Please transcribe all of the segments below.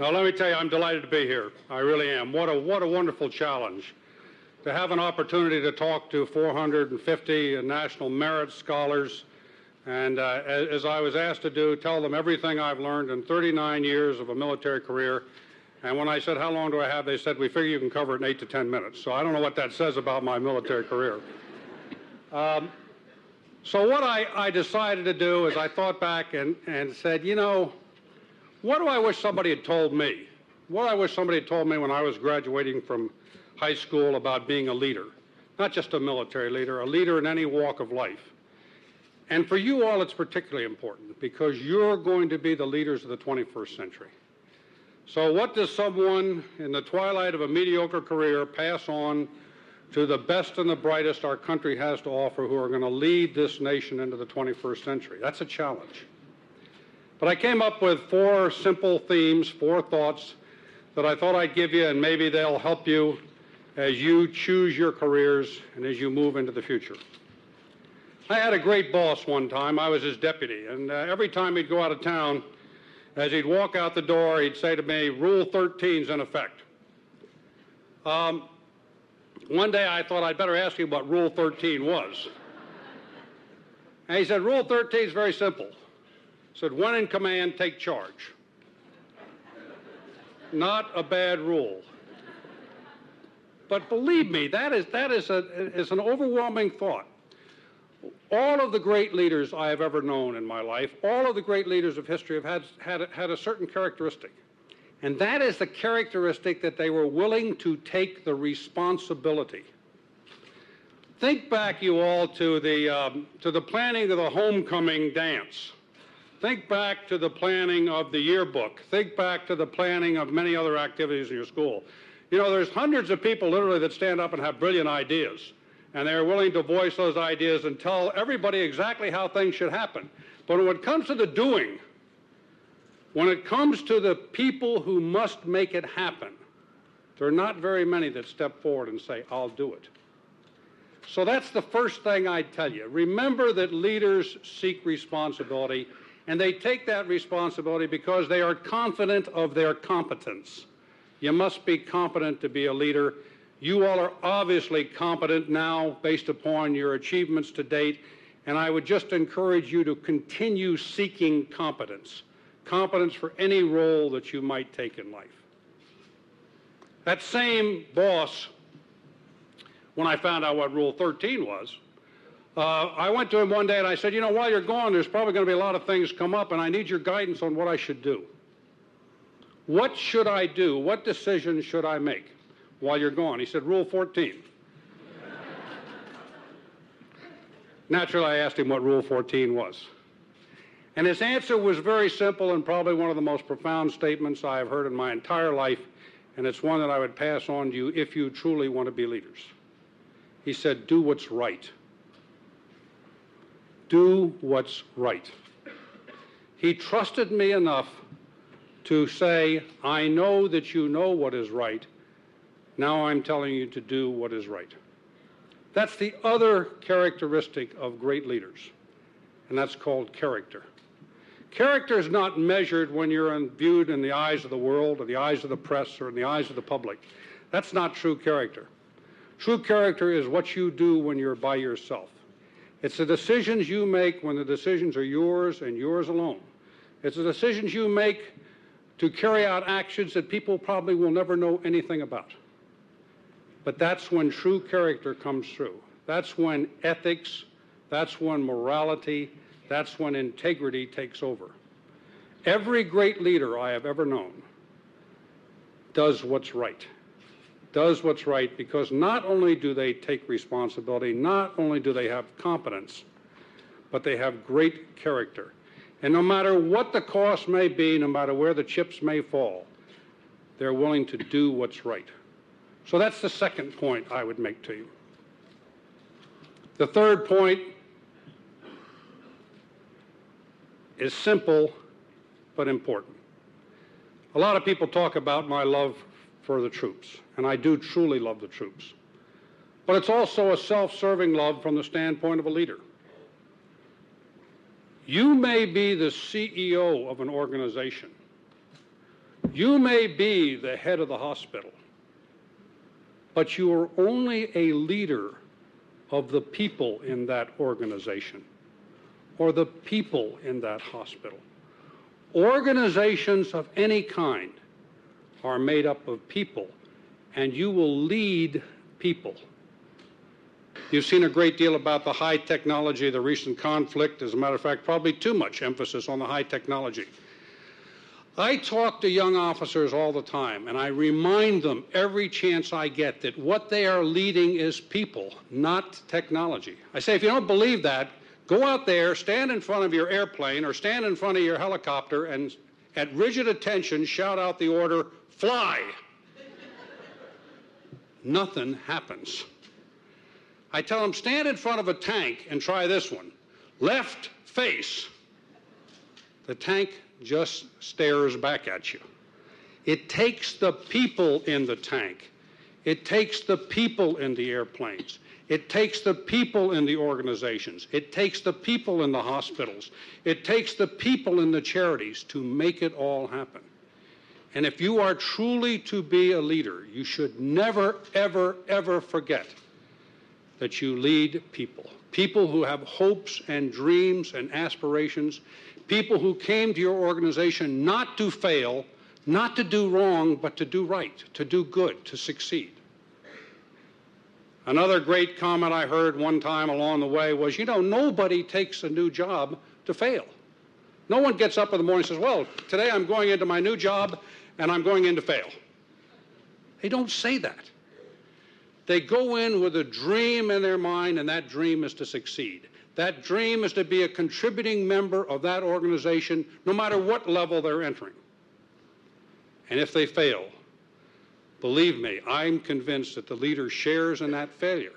Now, let me tell you, I'm delighted to be here. I really am. What a, what a wonderful challenge to have an opportunity to talk to 450 national merit scholars and, uh, as, I was asked to do, tell them everything I've learned in 39 years of a military career. And when I said, how long do I have, they said, we figure you can cover it in eight to 10 minutes. So I don't know what that says about my military career. Um, so what I, I decided to do is I thought back and, and said, you know, what do I wish somebody had told me? What I wish somebody had told me when I was graduating from high school about being a leader? Not just a military leader, a leader in any walk of life. And for you all, it's particularly important because you're going to be the leaders of the 21st century. So what does someone in the twilight of a mediocre career pass on to the best and the brightest our country has to offer who are going to lead this nation into the 21st century? That's a challenge. But I came up with four simple themes, four thoughts that I thought I'd give you, and maybe they'll help you as you choose your careers and as you move into the future. I had a great boss one time. I was his deputy, and uh, every time he'd go out of town, as he'd walk out the door, he'd say to me, Rule 13's in effect. Um, one day I thought I'd better ask him what Rule 13 was. And he said, Rule 13 is very simple said, when in command, take charge. Not a bad rule. But believe me, that is, that is, a, is an overwhelming thought. All of the great leaders I have ever known in my life, all of the great leaders of history have had, had, had a certain characteristic. And that is the characteristic that they were willing to take the responsibility. Think back, you all, to the, um, to the planning of the homecoming dance. Think back to the planning of the yearbook. Think back to the planning of many other activities in your school. You know, there's hundreds of people literally that stand up and have brilliant ideas, and they're willing to voice those ideas and tell everybody exactly how things should happen. But when it comes to the doing, when it comes to the people who must make it happen, there are not very many that step forward and say, I'll do it. So that's the first thing I tell you. Remember that leaders seek responsibility and they take that responsibility because they are confident of their competence. You must be competent to be a leader. You all are obviously competent now based upon your achievements to date, and I would just encourage you to continue seeking competence, competence for any role that you might take in life. That same boss, when I found out what Rule 13 was, uh, I went to him one day and I said, you know, while you're gone, there's probably going to be a lot of things come up, and I need your guidance on what I should do. What should I do? What decisions should I make while you're gone? He said, Rule 14. Naturally, I asked him what Rule 14 was. And his answer was very simple and probably one of the most profound statements I have heard in my entire life, and it's one that I would pass on to you if you truly want to be leaders. He said, Do what's right do what's right. He trusted me enough to say, I know that you know what is right. Now I'm telling you to do what is right. That's the other characteristic of great leaders, and that's called character. Character is not measured when you're viewed in the eyes of the world or the eyes of the press or in the eyes of the public. That's not true character. True character is what you do when you're by yourself. It's the decisions you make when the decisions are yours and yours alone. It's the decisions you make to carry out actions that people probably will never know anything about. But that's when true character comes through. That's when ethics, that's when morality, that's when integrity takes over. Every great leader I have ever known does what's right does what's right because not only do they take responsibility, not only do they have competence, but they have great character. And no matter what the cost may be, no matter where the chips may fall, they're willing to do what's right. So that's the second point I would make to you. The third point is simple but important. A lot of people talk about my love for the troops, and I do truly love the troops. But it's also a self serving love from the standpoint of a leader. You may be the CEO of an organization. You may be the head of the hospital, but you are only a leader of the people in that organization or the people in that hospital. Organizations of any kind are made up of people, and you will lead people. You've seen a great deal about the high technology, the recent conflict. As a matter of fact, probably too much emphasis on the high technology. I talk to young officers all the time, and I remind them every chance I get that what they are leading is people, not technology. I say, if you don't believe that, go out there, stand in front of your airplane or stand in front of your helicopter, and at rigid attention, shout out the order, fly. Nothing happens. I tell them, stand in front of a tank and try this one. Left face. The tank just stares back at you. It takes the people in the tank. It takes the people in the airplanes. It takes the people in the organizations. It takes the people in the hospitals. It takes the people in the charities to make it all happen. And if you are truly to be a leader, you should never, ever, ever forget that you lead people. People who have hopes and dreams and aspirations people who came to your organization not to fail, not to do wrong, but to do right, to do good, to succeed. Another great comment I heard one time along the way was, you know, nobody takes a new job to fail. No one gets up in the morning and says, well, today I'm going into my new job and I'm going in to fail. They don't say that. They go in with a dream in their mind, and that dream is to succeed. That dream is to be a contributing member of that organization, no matter what level they're entering. And if they fail, believe me, I'm convinced that the leader shares in that failure.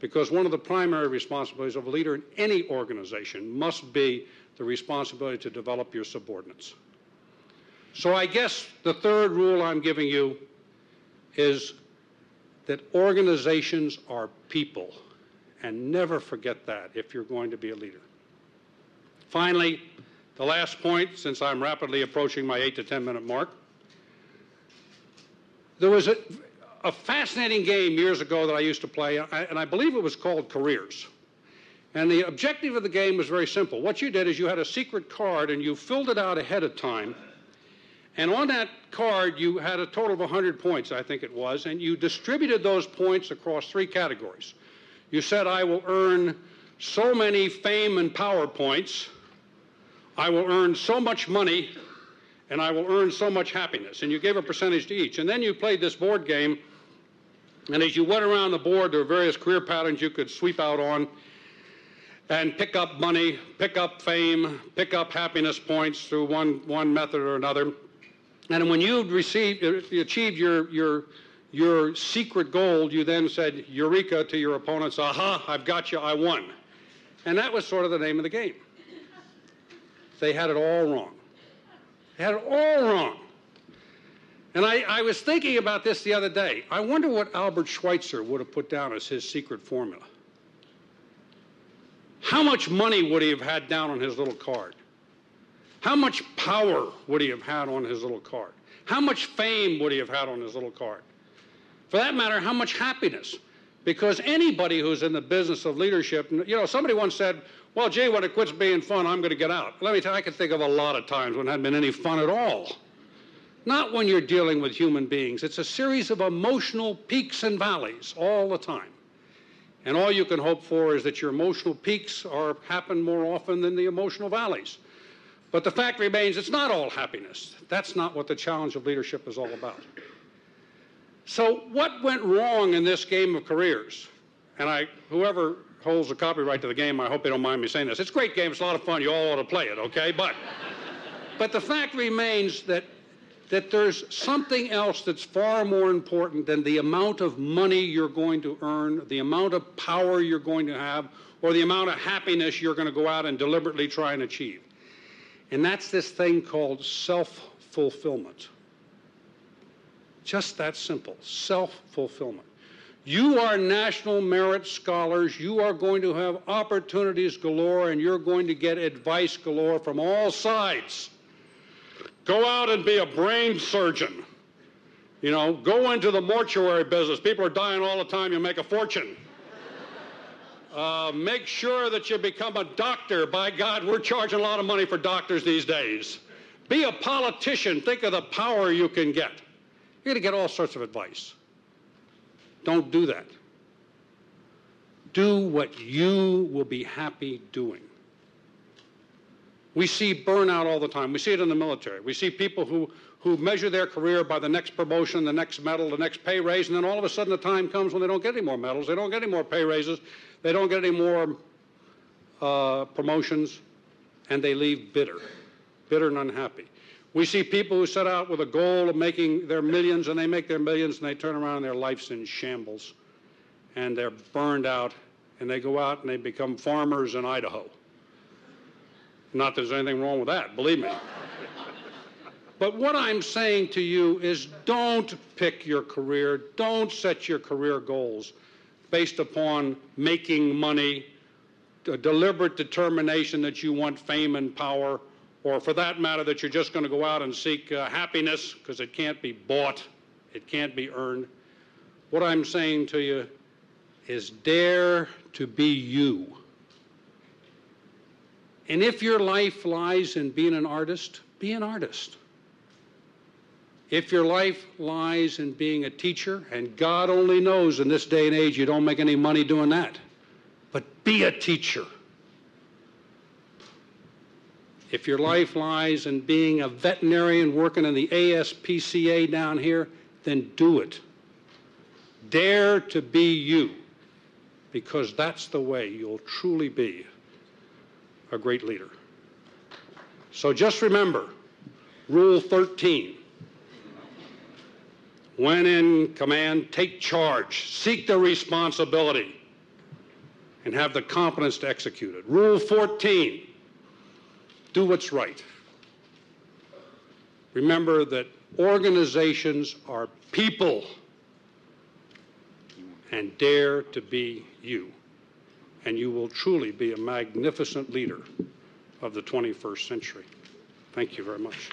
Because one of the primary responsibilities of a leader in any organization must be the responsibility to develop your subordinates. So I guess the third rule I'm giving you is that organizations are people. And never forget that if you're going to be a leader. Finally, the last point, since I'm rapidly approaching my 8 to 10 minute mark, there was a, a fascinating game years ago that I used to play, and I believe it was called Careers. And the objective of the game was very simple. What you did is you had a secret card and you filled it out ahead of time. And on that card, you had a total of 100 points, I think it was, and you distributed those points across three categories. You said, I will earn so many fame and power points, I will earn so much money, and I will earn so much happiness. And you gave a percentage to each. And then you played this board game, and as you went around the board, there were various career patterns you could sweep out on and pick up money, pick up fame, pick up happiness points through one, one method or another. And when you received, achieved your, your your secret gold, you then said eureka to your opponents, aha, I've got you, I won. And that was sort of the name of the game. They had it all wrong. They had it all wrong. And I, I was thinking about this the other day. I wonder what Albert Schweitzer would have put down as his secret formula. How much money would he have had down on his little card? How much power would he have had on his little cart? How much fame would he have had on his little cart? For that matter, how much happiness? Because anybody who's in the business of leadership, you know, somebody once said, well, gee, when it quits being fun, I'm going to get out. Let me tell you, I can think of a lot of times when it hadn't been any fun at all. Not when you're dealing with human beings. It's a series of emotional peaks and valleys all the time. And all you can hope for is that your emotional peaks are happen more often than the emotional valleys. But the fact remains, it's not all happiness. That's not what the challenge of leadership is all about. So what went wrong in this game of careers? And I, whoever holds the copyright to the game, I hope they don't mind me saying this. It's a great game. It's a lot of fun. You all ought to play it, okay? But, but the fact remains that that there's something else that's far more important than the amount of money you're going to earn, the amount of power you're going to have, or the amount of happiness you're going to go out and deliberately try and achieve. And that's this thing called self fulfillment. Just that simple self fulfillment. You are national merit scholars. You are going to have opportunities galore, and you're going to get advice galore from all sides. Go out and be a brain surgeon. You know, go into the mortuary business. People are dying all the time. You make a fortune. Uh, make sure that you become a doctor. By God, we're charging a lot of money for doctors these days. Be a politician. Think of the power you can get. You're going to get all sorts of advice. Don't do that. Do what you will be happy doing. We see burnout all the time. We see it in the military. We see people who, who measure their career by the next promotion, the next medal, the next pay raise, and then all of a sudden the time comes when they don't get any more medals, they don't get any more pay raises, they don't get any more uh, promotions, and they leave bitter, bitter and unhappy. We see people who set out with a goal of making their millions, and they make their millions, and they turn around and their life's in shambles, and they're burned out, and they go out and they become farmers in Idaho. Not that there's anything wrong with that, believe me. But what I'm saying to you is don't pick your career, don't set your career goals based upon making money, a deliberate determination that you want fame and power, or for that matter, that you're just going to go out and seek uh, happiness because it can't be bought, it can't be earned. What I'm saying to you is dare to be you. And if your life lies in being an artist, be an artist. If your life lies in being a teacher, and God only knows in this day and age you don't make any money doing that, but be a teacher. If your life lies in being a veterinarian working in the ASPCA down here, then do it. Dare to be you, because that's the way you'll truly be a great leader. So just remember Rule 13. When in command, take charge, seek the responsibility, and have the competence to execute it. Rule 14 do what's right. Remember that organizations are people and dare to be you and you will truly be a magnificent leader of the 21st century. Thank you very much.